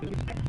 Gracias.